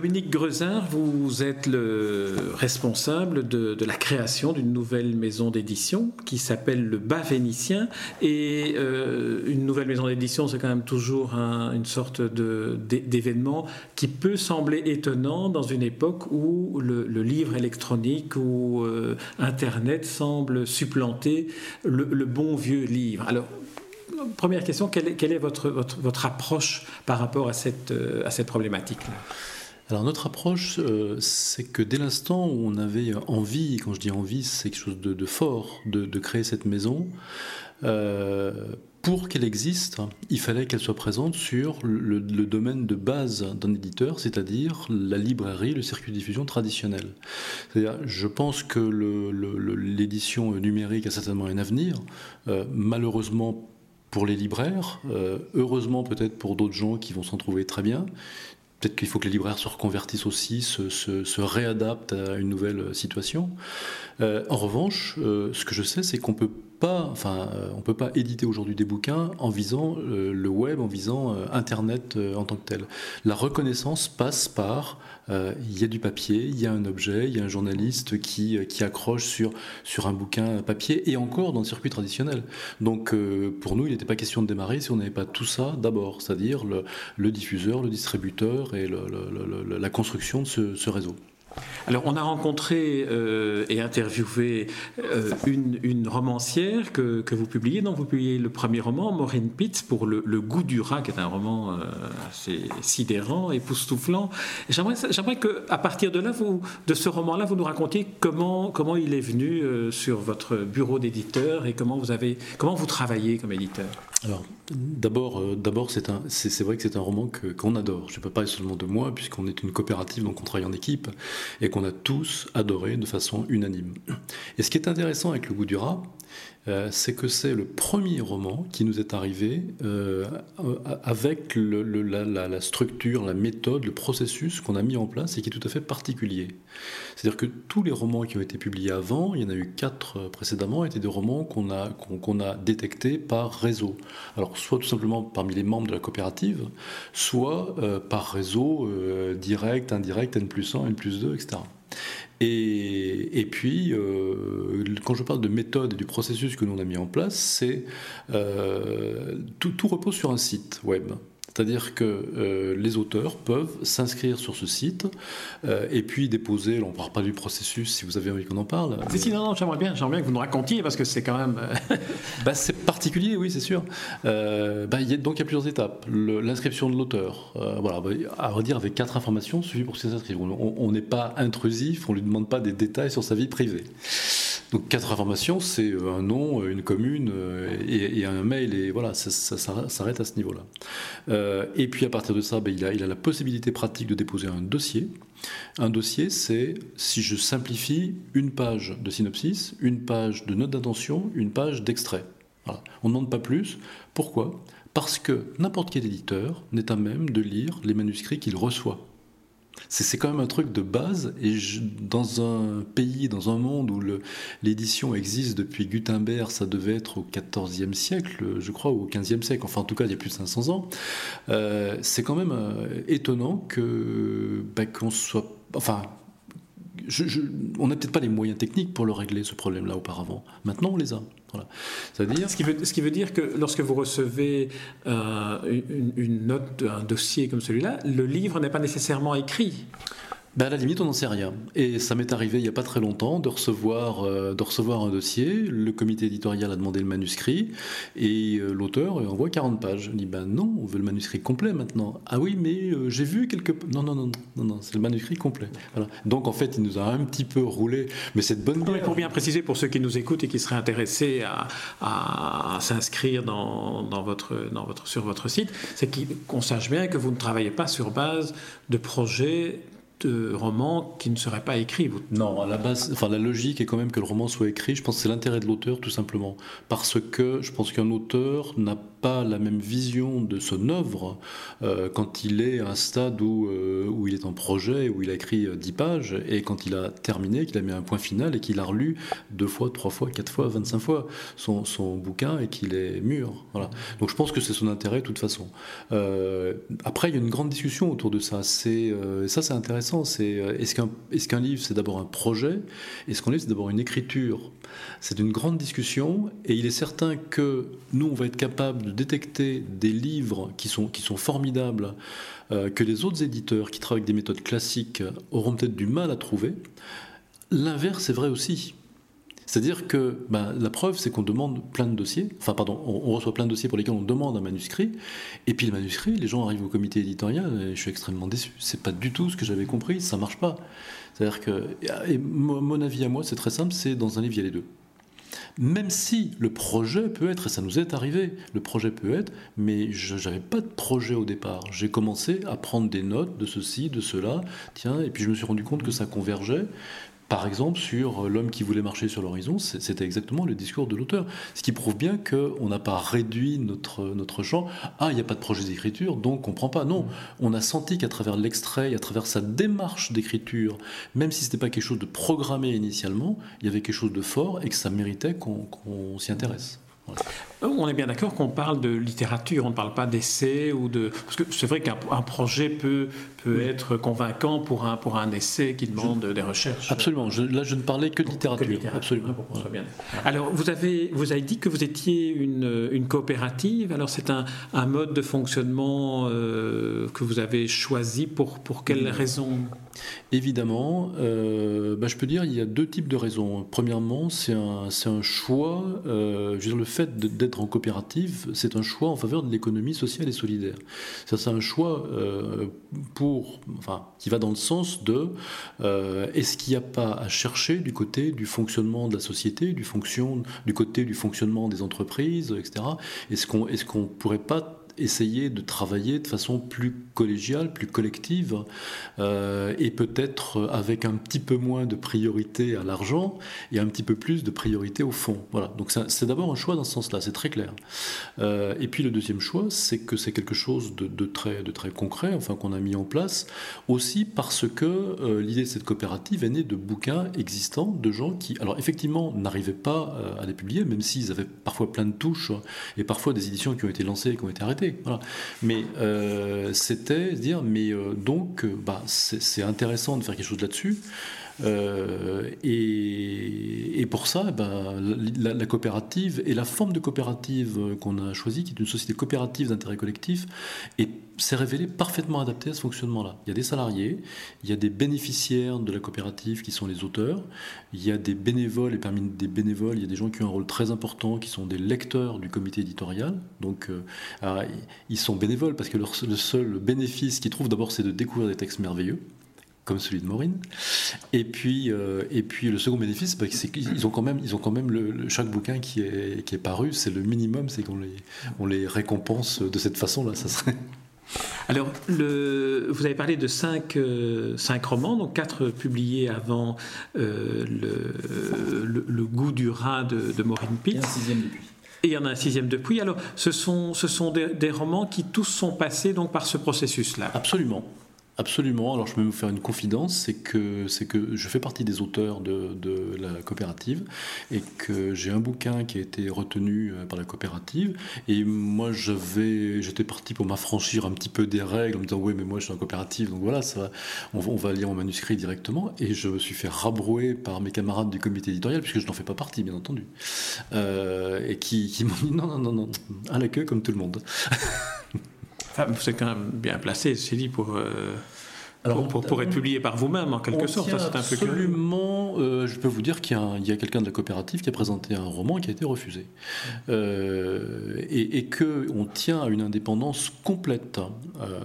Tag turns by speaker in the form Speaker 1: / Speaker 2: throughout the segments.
Speaker 1: Dominique Grezin, vous êtes le responsable de, la création d'une nouvelle maison d'édition qui s'appelle le Bas Vénitien. Et euh, une nouvelle maison d'édition, c'est quand même toujours une sorte d'événement qui peut sembler étonnant dans une époque où le, livre électronique ou euh, Internet semble supplanter le, bon vieux livre. Alors, première question, quelle est, votre, approche par rapport à cette, euh, à cette problématique
Speaker 2: alors notre approche, euh, c'est que dès l'instant où on avait envie, quand je dis envie, c'est quelque chose de, fort, de, créer cette maison, euh, pour qu'elle existe, il fallait qu'elle soit présente sur le, domaine de base d'un éditeur, c'est-à-dire la librairie, le circuit de diffusion traditionnel. C'est-à-dire, je pense que l'édition numérique a certainement un avenir. malheureusement, pour les libraires, euh, heureusement peut-être pour d'autres gens qui vont s'en trouver très bien. Peut-être qu'il faut que les libraires se reconvertissent aussi, se, réadaptent à une nouvelle situation. Euh, en revanche, euh, ce que je sais, c'est qu'on peut pas, enfin, on peut pas éditer aujourd'hui des bouquins en visant le web, en visant Internet en tant que tel. La reconnaissance passe par euh, il y a du papier, il y a un objet, il y a un journaliste qui, euh, accroche sur, un bouquin papier et encore dans le circuit traditionnel. Donc euh, pour nous, il n'était pas question de démarrer si on n'avait pas tout ça d'abord, c'est-à-dire le, diffuseur, le distributeur et la construction de ce réseau.
Speaker 1: Alors, on a rencontré euh, et interviewé euh, une, romancière que, vous publiez. Donc, vous publiez le premier roman, Maureen Pitts, pour le, goût du rat, qui est un roman euh, assez sidérant, époustouflant. J'aimerais, j'aimerais qu'à partir de là, vous, de ce roman-là, vous nous racontiez comment, comment il est venu sur votre bureau d'éditeur et comment vous, avez, comment vous travaillez comme éditeur.
Speaker 2: Alors, d'abord, euh, c'est, vrai que c'est un roman que, qu'on adore. Je ne peux pas parler seulement de moi, puisqu'on est une coopérative, donc on travaille en équipe, et qu'on a tous adoré de façon unanime. Et ce qui est intéressant avec Le goût du rat, euh, c'est que c'est le premier roman qui nous est arrivé euh, avec la, structure, la méthode, le processus qu'on a mis en place et qui est tout à fait particulier. C'est-à-dire que tous les romans qui ont été publiés avant, il y en a eu quatre précédemment, étaient des romans qu'on, a détectés par réseau. Alors soit tout simplement parmi les membres de la coopérative, soit par réseau direct, indirect, N plus 1, N plus 2, etc. Et, puis, euh, quand je parle de méthode et du processus que nous on a mis en place, c'est euh, tout, repose sur un site web. C'est-à-dire que euh, les auteurs peuvent s'inscrire sur ce site euh, et puis déposer, on ne parle pas du processus si vous avez envie qu'on en parle.
Speaker 1: Si, non, non, j'aimerais bien, j'aimerais bien que vous nous racontiez parce que c'est quand même.
Speaker 2: Euh, bah, c'est particulier, oui, c'est sûr. Bah, y a, donc il y a plusieurs étapes. l'inscription de l'auteur, voilà, bah, à redire avec quatre informations suffit pour qu'il s'inscrive. On n'est pas intrusif, on ne lui demande pas des détails sur sa vie privée. Donc quatre informations, c'est euh, un nom, une commune euh, et, un mail, et voilà, ça, s'arrête à ce niveau-là. Euh, et puis à partir de ça, ben, il, a, il a la possibilité pratique de déposer un dossier. Un dossier, c'est, si je simplifie, une page de synopsis, une page de note d'intention, une page d'extrait. On ne demande pas plus. Pourquoi? Parce que n'importe quel éditeur n'est à même de lire les manuscrits qu'il reçoit. C'est quand même un truc de base. Et dans un pays, dans un monde où l'édition existe depuis Gutenberg, ça devait être au XIVe siècle, je crois, ou au XVe siècle, enfin en tout cas il y a plus de 500 ans, euh, c'est quand même euh, étonnant que bah, qu'on soit... Enfin, on n'a peut-être pas les moyens techniques pour le régler, ce problème-là, auparavant. Maintenant, on les a.
Speaker 1: Ce, qui veut, dire que lorsque vous recevez euh, une, une, note, un dossier comme celui-là, le livre n'est pas nécessairement écrit.
Speaker 2: Ben à la limite, on n'en sait rien. Et ça m'est arrivé il n'y a pas très longtemps de recevoir, euh, de recevoir un dossier. Le comité éditorial a demandé le manuscrit et euh, l'auteur envoie 40 pages. Je dis ben non, on veut le manuscrit complet maintenant. Ah oui, mais euh, j'ai vu quelques. Non, non, non, non, non, c'est le manuscrit complet. Voilà. Donc en fait, il nous a un petit peu roulé, mais c'est de bonne
Speaker 1: guerre. Pour bien préciser pour ceux qui nous écoutent et qui seraient intéressés à, à, s'inscrire dans, dans, votre, dans votre, sur votre site, c'est qu'on sache bien que vous ne travaillez pas sur base de projets de roman qui ne serait pas écrit.
Speaker 2: Non, à la base, enfin la logique est quand même que le roman soit écrit. Je pense que c'est l'intérêt de l'auteur tout simplement, parce que je pense qu'un auteur n'a pas la même vision de son œuvre euh, quand il est à un stade où, euh, où il est en projet, où il a écrit 10 pages, et quand il a terminé, qu'il a mis un point final et qu'il a relu deux fois, trois fois, quatre fois, 25 fois son, son bouquin et qu'il est mûr. Voilà. Donc je pense que c'est son intérêt de toute façon. après, il y a une grande discussion autour de ça. C'est, ça, c'est intéressant. C'est, est-ce, qu'un, est-ce qu'un livre, c'est d'abord un projet? Est-ce qu'un livre, c'est d'abord une écriture? C'est une grande discussion, et il est certain que nous, on va être capable de détecter des livres qui sont, qui sont formidables, euh, que les autres éditeurs qui travaillent avec des méthodes classiques auront peut-être du mal à trouver. L'inverse est vrai aussi. C'est-à-dire que ben, la preuve, c'est qu'on demande plein de dossiers, enfin pardon, on, reçoit plein de dossiers pour lesquels on demande un manuscrit, et puis le manuscrit, les gens arrivent au comité éditorial, et je suis extrêmement déçu. C'est pas du tout ce que j'avais compris, ça marche pas. C'est-à-dire que, et mon avis à moi, c'est très simple, c'est dans un livre, il y a les deux. Même si le projet peut être, et ça nous est arrivé, le projet peut être, mais je n'avais pas de projet au départ. J'ai commencé à prendre des notes de ceci, de cela, tiens, et puis je me suis rendu compte que ça convergeait. Par exemple, sur l'homme qui voulait marcher sur l'horizon, c'était exactement le discours de l'auteur. Ce qui prouve bien qu'on n'a pas réduit notre, notre champ. Ah, il n'y a pas de projet d'écriture, donc on ne prend pas. Non, on a senti qu'à travers l'extrait, à travers sa démarche d'écriture, même si ce n'était pas quelque chose de programmé initialement, il y avait quelque chose de fort et que ça méritait qu'on s'y intéresse.
Speaker 1: On est bien d'accord qu'on parle de littérature, on ne parle pas d'essai ou de. Parce que c'est vrai qu'un projet peut, peut être convaincant pour un, pour un essai qui demande des recherches.
Speaker 2: Absolument. là, je ne parlais que de littérature. Absolument.
Speaker 1: bien. Alors, vous avez, vous avez dit que vous étiez une, une coopérative. Alors, c'est un, un, mode de fonctionnement euh, que vous avez choisi pour, pour quelles raisons
Speaker 2: Évidemment, euh, bah, je peux dire il y a deux types de raisons. Premièrement, c'est un, choix. Euh, je veux le fait d'être en coopérative, c'est un choix en faveur de l'économie sociale et solidaire. C'est un choix euh, pour, enfin, qui va dans le sens de est-ce qu'il n'y a pas à chercher du côté du fonctionnement de la société, du, fonction, du côté du fonctionnement des entreprises, etc. Est-ce qu'on est qu'on pourrait pas essayer de travailler de façon plus collégiale, plus collective, euh, et peut-être avec un petit peu moins de priorité à l'argent et un petit peu plus de priorité au fond. Voilà. Donc c'est d'abord un choix dans ce sens-là, c'est très clair. Euh, et puis le deuxième choix, c'est que c'est quelque chose de, très, de très concret, enfin qu'on a mis en place, aussi parce que euh, l'idée de cette coopérative est née de bouquins existants, de gens qui, alors effectivement, n'arrivaient pas à les publier, même s'ils avaient parfois plein de touches et parfois des éditions qui ont été lancées et qui ont été arrêtées. Mais euh, c'était dire, mais euh, donc, euh, bah, c'est intéressant de faire quelque chose là-dessus. et, pour ça, eh ben, la, coopérative et la forme de coopérative qu'on a choisie, qui est une société coopérative d'intérêt collectif, s'est révélée parfaitement adaptée à ce fonctionnement-là. Il y a des salariés, il y a des bénéficiaires de la coopérative qui sont les auteurs, il y a des bénévoles, et parmi des bénévoles, il y a des gens qui ont un rôle très important, qui sont des lecteurs du comité éditorial. Donc, ils sont bénévoles parce que le seul bénéfice qu'ils trouvent d'abord, c'est de découvrir des textes merveilleux comme celui de Maureen. Et puis, euh, et puis le second bénéfice, bah, c'est qu'ils ont quand même, ils ont quand même le, chaque bouquin qui est, qui est paru, c'est le minimum, c'est qu'on les, on les récompense de cette façon-là. Ça serait.
Speaker 1: Alors, le, vous avez parlé de cinq, euh, cinq romans, donc quatre publiés avant euh, le, le, goût du rat de, de Maureen Pitt. Et
Speaker 3: un sixième depuis.
Speaker 1: Et il y en a un sixième depuis. Alors, ce sont, ce sont des, des romans qui tous sont passés donc par ce processus-là.
Speaker 2: Absolument. Absolument. Alors je peux vous faire une confidence, c'est que c'est que je fais partie des auteurs de, de la coopérative et que j'ai un bouquin qui a été retenu euh, par la coopérative et moi j'avais j'étais parti pour m'affranchir un petit peu des règles en me disant oui mais moi je suis en coopérative donc voilà ça on, on, va lire mon manuscrit directement et je me suis fait rabrouer par mes camarades du comité éditorial puisque je n'en fais pas partie bien entendu euh, et qui, m'ont dit non non non non à la queue comme tout le monde.
Speaker 1: Enfin, vous êtes quand même bien placé, c'est dit, pour, euh, Alors, pour, pour, être publié par vous-même, en quelque sorte.
Speaker 2: Ça, absolument, euh, je peux vous dire qu'il y a, a quelqu'un de la coopérative qui a présenté un roman qui a été refusé. Euh, et, et qu'on tient à une indépendance complète hein,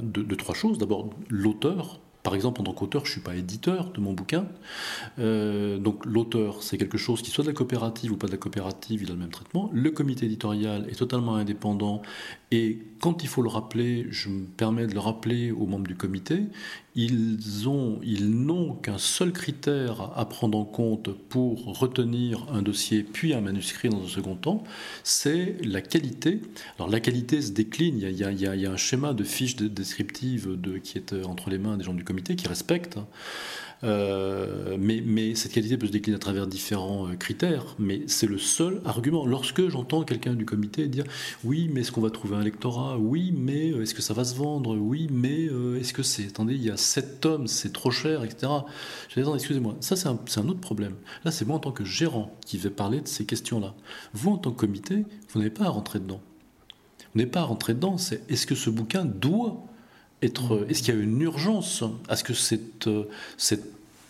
Speaker 2: de, de trois choses. D'abord, l'auteur par exemple, en tant qu'auteur, je ne suis pas éditeur de mon bouquin. Euh, donc l'auteur, c'est quelque chose qui soit de la coopérative ou pas de la coopérative, il a le même traitement. Le comité éditorial est totalement indépendant et quand il faut le rappeler, je me permets de le rappeler aux membres du comité, ils ils n'ont qu'un seul critère à prendre en compte pour retenir un dossier puis un manuscrit dans un second temps, c'est la qualité. Alors la qualité se décline, il y a, un schéma de fiche descriptive de, qui est entre les mains des gens du comité qui respectent. Euh, mais, mais, cette qualité peut se décliner à travers différents euh, critères, mais c'est le seul argument. Lorsque j'entends quelqu'un du comité dire oui, mais est-ce qu'on va trouver un lectorat? Oui, mais euh, est-ce que ça va se vendre? Oui, mais est-ce que c'est. Attendez, il y a 7 tomes, c'est trop cher, etc. Je dis, excusez-moi, ça c'est un, un, autre problème. Là, c'est moi en tant que gérant qui vais parler de ces questions-là. Vous, en tant que comité, vous n'avez pas à rentrer dedans. Vous n'avez pas à rentrer dedans, c'est est-ce que ce bouquin doit Est-ce qu'il y a une urgence à ce que cette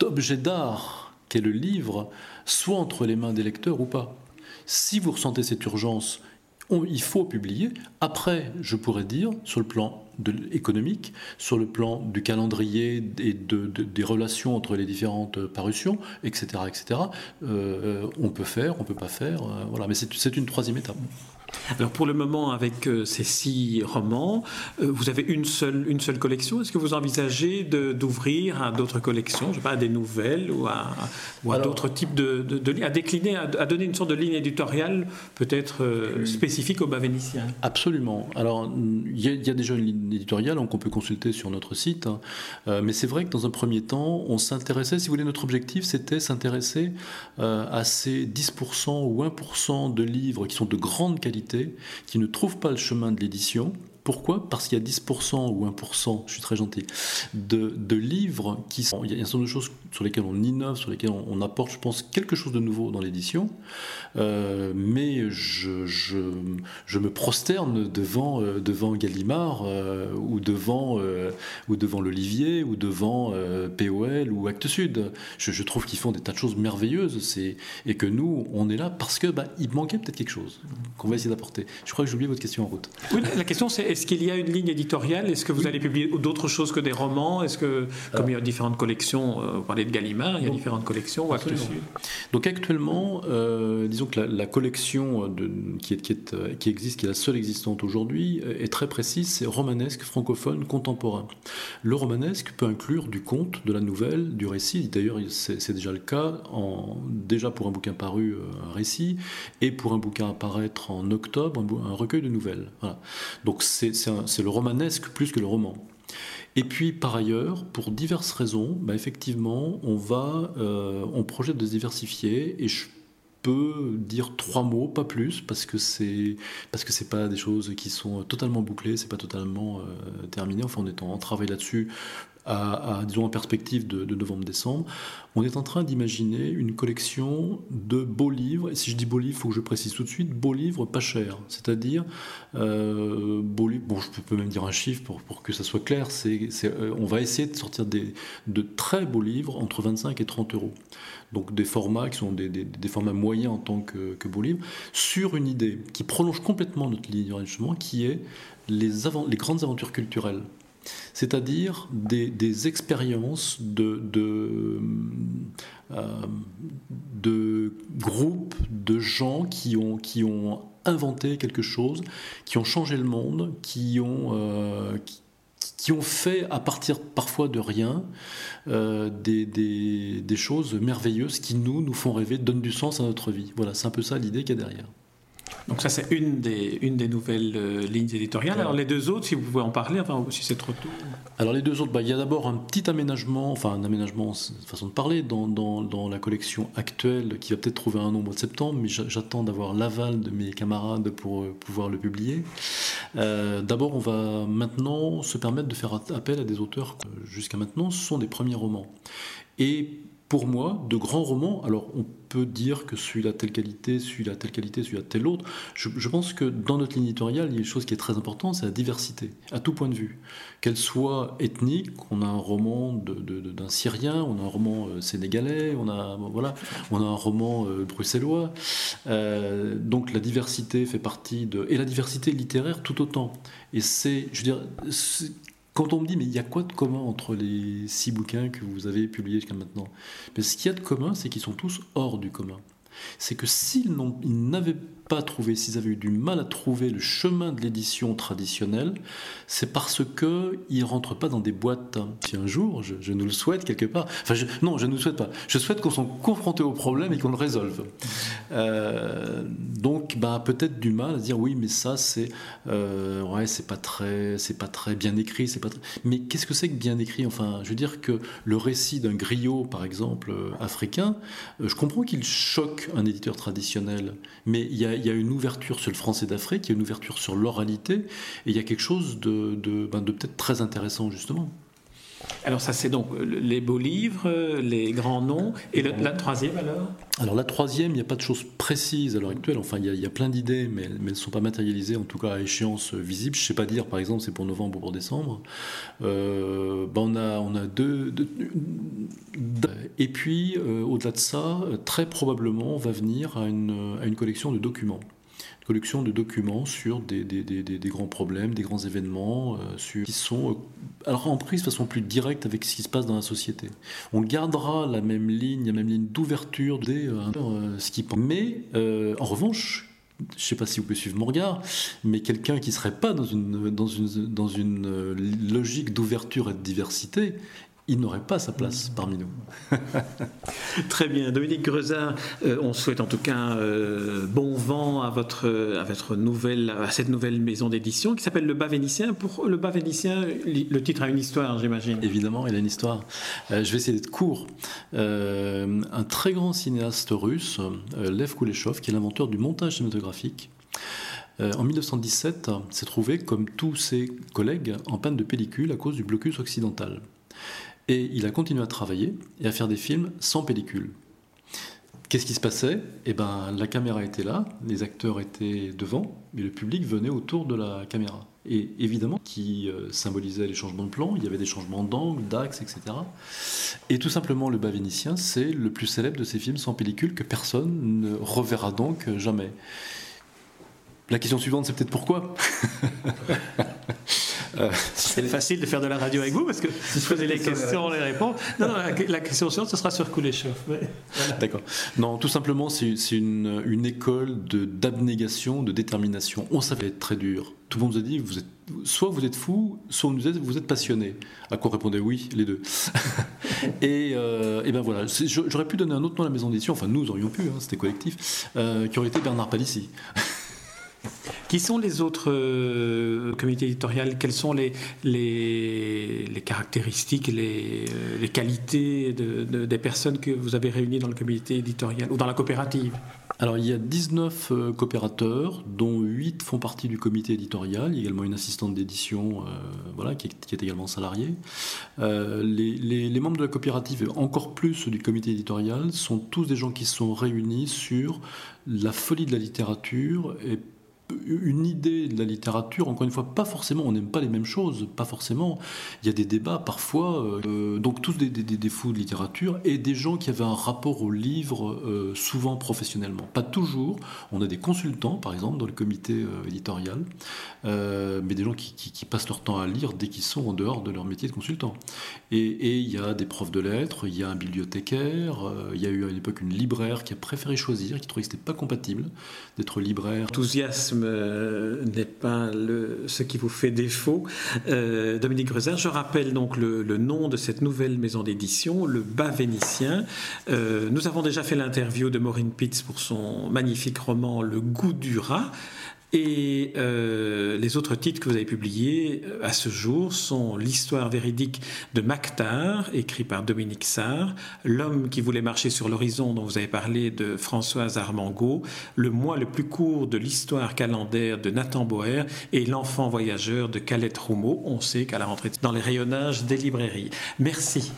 Speaker 2: objet d'art qu'est le livre soit entre les mains des lecteurs ou pas? Si vous ressentez cette urgence, il faut publier. Après, je pourrais dire, sur le plan de économique, sur le plan du calendrier et de, des relations entre les différentes parutions, etc., etc., euh, on peut faire, on peut pas faire. Euh, voilà. Mais c'est une troisième étape.
Speaker 1: Alors pour le moment, avec euh, ces six romans, euh, vous avez une seule, une seule collection. Est-ce que vous envisagez d'ouvrir à d'autres collections, je sais pas, à des nouvelles ou à, d'autres types de, de, à décliner, à, donner une sorte de ligne éditoriale peut-être euh, spécifique aux bas vénitiens?
Speaker 2: Absolument. Alors il y, a déjà une ligne éditoriale qu'on peut consulter sur notre site, hein. mais c'est vrai que dans un premier temps, on s'intéressait, si vous voulez, notre objectif, c'était s'intéresser à ces 10% ou 1% de livres qui sont de grande qualité qui ne trouvent pas le chemin de l'édition pourquoi? Parce qu'il y a 10% ou 1%, je suis très gentil, de, livres qui sont. Il y a un certain nombre de choses sur lesquelles on innove, sur lesquelles on, apporte, je pense, quelque chose de nouveau dans l'édition. Euh, mais je, me prosterne devant, euh, devant Gallimard euh, ou devant, ou devant l'Olivier ou devant POL ou Actes Sud. Je, trouve qu'ils font des tas de choses merveilleuses et que nous, on est là parce que bah, il manquait peut-être quelque chose qu'on va essayer d'apporter. Je crois que j'ai oublié votre question en route.
Speaker 1: Oui, la question c'est est-ce qu'il y a une ligne éditoriale? Est-ce que vous allez publier d'autres choses que des romans? Est-ce que, comme il y a différentes collections, euh, vous parlez de Gallimard, il y a différentes collections
Speaker 2: Donc actuellement, euh, disons que la, collection de, qui, est, qui, est, euh, qui, existe, qui est la seule existante aujourd'hui, est très précise, c'est romanesque, francophone, contemporain. Le romanesque peut inclure du conte, de la nouvelle, du récit, d'ailleurs c'est déjà le cas, en, déjà pour un bouquin paru, un récit, et pour un bouquin à paraître en octobre, un, un recueil de nouvelles. Voilà. Donc c'est c'est le romanesque plus que le roman. Et puis par ailleurs, pour diverses raisons, bah, effectivement, on va, euh, on projette de se diversifier et je peux dire trois mots, pas plus, parce que c'est parce que c'est pas des choses qui sont totalement bouclées, c'est pas totalement euh, terminé. Enfin, on est en travail là-dessus disons, en perspective de, novembre-décembre, on est en train d'imaginer une collection de beaux livres. Et si je dis beaux livres, il faut que je précise tout de suite, beaux livres pas chers. C'est-à-dire, euh, beaux livres, bon, je peux même dire un chiffre pour, que ça soit clair, c'est, euh, on va essayer de sortir des, de très beaux livres entre 25 et 30 euros. Donc des formats qui sont des, des, formats moyens en tant que, que beaux livres, sur une idée qui prolonge complètement notre ligne d'enregistrement, qui est les, les grandes aventures culturelles c'est-à-dire des, expériences de, euh, de, groupes de gens qui ont, qui ont inventé quelque chose, qui ont changé le monde, qui ont, euh, qui, ont fait à partir parfois de rien euh, des, des, choses merveilleuses qui nous, nous font rêver, donnent du sens à notre vie. Voilà, c'est un peu ça l'idée qu'il y a derrière.
Speaker 1: Donc ça, c'est une des, une des nouvelles euh, lignes éditoriales. Alors les deux autres, si vous pouvez en parler, enfin, si c'est trop tôt.
Speaker 2: Alors les deux autres, bah, il y a d'abord un petit aménagement, enfin un aménagement, façon de parler, dans, dans, dans la collection actuelle, qui va peut-être trouver un nom au mois de septembre, mais j'attends d'avoir l'aval de mes camarades pour euh, pouvoir le publier. Euh, d'abord, on va maintenant se permettre de faire appel à des auteurs jusqu'à maintenant, ce sont des premiers romans. Et pour moi, de grands romans, alors on peut dire que celui-là telle qualité, celui-là telle qualité, celui-là telle autre. Je, pense que dans notre ligne il y a une chose qui est très importante, c'est la diversité, à tout point de vue. Qu'elle soit ethnique, on a un roman d'un Syrien, on a un roman euh, sénégalais, on a, voilà, on a un roman euh, bruxellois. Euh, donc la diversité fait partie de... Et la diversité littéraire tout autant. Et c'est, je veux dire, Quand on me dit, mais il y a quoi de commun entre les six bouquins que vous avez publiés jusqu'à maintenant? Mais Ce qu'il y a de commun, c'est qu'ils sont tous hors du commun. C'est que s'ils n'avaient pas trouvé, s'ils avaient eu du mal à trouver le chemin de l'édition traditionnelle, c'est parce que ils rentrent pas dans des boîtes. Si un jour, je, nous le souhaite quelque part, enfin non, je ne le souhaite pas. Je souhaite qu'on soit confronté au problème et qu'on le résolve. Euh, donc, peut-être du mal à dire oui, mais ça, c'est euh, ouais, c'est pas très, c'est pas très bien écrit, c'est pas. Mais qu'est-ce que c'est que bien écrit? Enfin, je veux dire que le récit d'un griot, par exemple, euh, africain, je comprends qu'il choque un éditeur traditionnel, mais il y a une ouverture sur le français d'Afrique, il y a une ouverture sur l'oralité, et il y a quelque chose de, de, ben, de peut-être très intéressant justement.
Speaker 1: Alors ça c'est donc les beaux livres, les grands noms, et la troisième alors?
Speaker 2: Alors la troisième, il n'y a pas de choses précises à l'heure actuelle, enfin il y a, plein d'idées, mais, elles ne sont pas matérialisées, en tout cas à échéance visible. Je ne sais pas dire par exemple c'est pour novembre ou pour décembre. Euh, ben on, a, deux... et puis euh, au-delà de ça, très probablement on va venir à à une collection de documents collection de documents sur des, des, des, des grands problèmes, des grands événements, euh, sur, qui sont euh, alors en prise de façon plus directe avec ce qui se passe dans la société. On gardera la même ligne, la même ligne d'ouverture des euh, ce qui. Mais en revanche, je ne sais pas si vous pouvez suivre mon regard, mais quelqu'un qui ne serait pas dans une, dans une, dans une logique d'ouverture et de diversité il n'aurait pas sa place parmi nous.
Speaker 1: Très bien. Dominique Grezard, euh, on souhaite en tout cas euh, bon vent à votre, à votre nouvelle, à cette nouvelle maison d'édition qui s'appelle Le Bas Vénitien. Pour Le Bas Vénitien, le titre a une histoire, j'imagine.
Speaker 2: Évidemment, il a une histoire. Euh, je vais essayer d'être court. un très grand cinéaste russe, Lev Kuleshov, qui est l'inventeur du montage cinématographique, en 1917, s'est trouvé, comme tous ses collègues, en panne de pellicule à cause du blocus occidental. Et il a continué à travailler et à faire des films sans pellicule. Qu'est-ce qui se passait? Eh ben, la caméra était là, les acteurs étaient devant, mais le public venait autour de la caméra. Et évidemment, qui euh, symbolisait les changements de plan, il y avait des changements d'angle, d'axe, etc. Et tout simplement, Le Bas Vénitien, c'est le plus célèbre de ces films sans pellicule que personne ne reverra donc jamais. La question suivante, c'est peut-être pourquoi
Speaker 1: Euh, c'est facile de faire de la radio avec vous parce que vous posez les questions, on les répond. Non, non, la, question suivante, ce sera sur Kuleshov.
Speaker 2: D'accord. Non, tout simplement, c'est une, une, école d'abnégation, de, détermination. On savait être très dur. Tout le monde nous a dit, vous êtes, soit vous êtes fou, soit vous êtes, vous êtes passionné. À quoi répondait oui, les deux. et, euh, et, ben voilà, j'aurais pu donner un autre nom à la maison d'édition, enfin nous aurions pu, hein, c'était collectif, euh, qui aurait été Bernard Palissy.
Speaker 1: Qui sont les autres euh, comités éditoriales? Quelles sont les, caractéristiques, les, euh, qualités des personnes que vous avez réunies dans le comité éditorial ou dans la coopérative?
Speaker 2: Alors il y a 19 euh, coopérateurs, dont 8 font partie du comité éditorial. Il y a également une assistante d'édition voilà, qui est, également salariée. les, les, membres de la coopérative, et encore plus du comité éditorial, sont tous des gens qui sont réunis sur la folie de la littérature et une idée de la littérature, encore une fois, pas forcément, on n'aime pas les mêmes choses, pas forcément. Il y a des débats parfois, euh, donc tous des, des, fous de littérature, et des gens qui avaient un rapport au livre euh, souvent professionnellement. Pas toujours, on a des consultants, par exemple, dans le comité euh, éditorial, mais des gens qui, passent leur temps à lire dès qu'ils sont en dehors de leur métier de consultant. Et, il y a des profs de lettres, il y a un bibliothécaire, il y a eu à l'époque une libraire qui a préféré choisir, qui trouvait que ce n'était pas compatible d'être libraire.
Speaker 1: Euh, n'est pas le, ce qui vous fait défaut. Euh, Dominique Grezin, je rappelle donc le, nom de cette nouvelle maison d'édition, le Bas Vénitien. Euh, nous avons déjà fait l'interview de Maureen Pitts pour son magnifique roman Le goût du rat. Et euh, les autres titres que vous avez publiés euh, à ce jour sont L'histoire véridique de Mactar, écrit par Dominique Sarr, L'homme qui voulait marcher sur l'horizon, dont vous avez parlé de Françoise Armango, Le mois le plus court de l'histoire calendaire de Nathan Boer et L'enfant voyageur de Calette Roumeau. On sait qu'à la rentrée dans les rayonnages des librairies. Merci.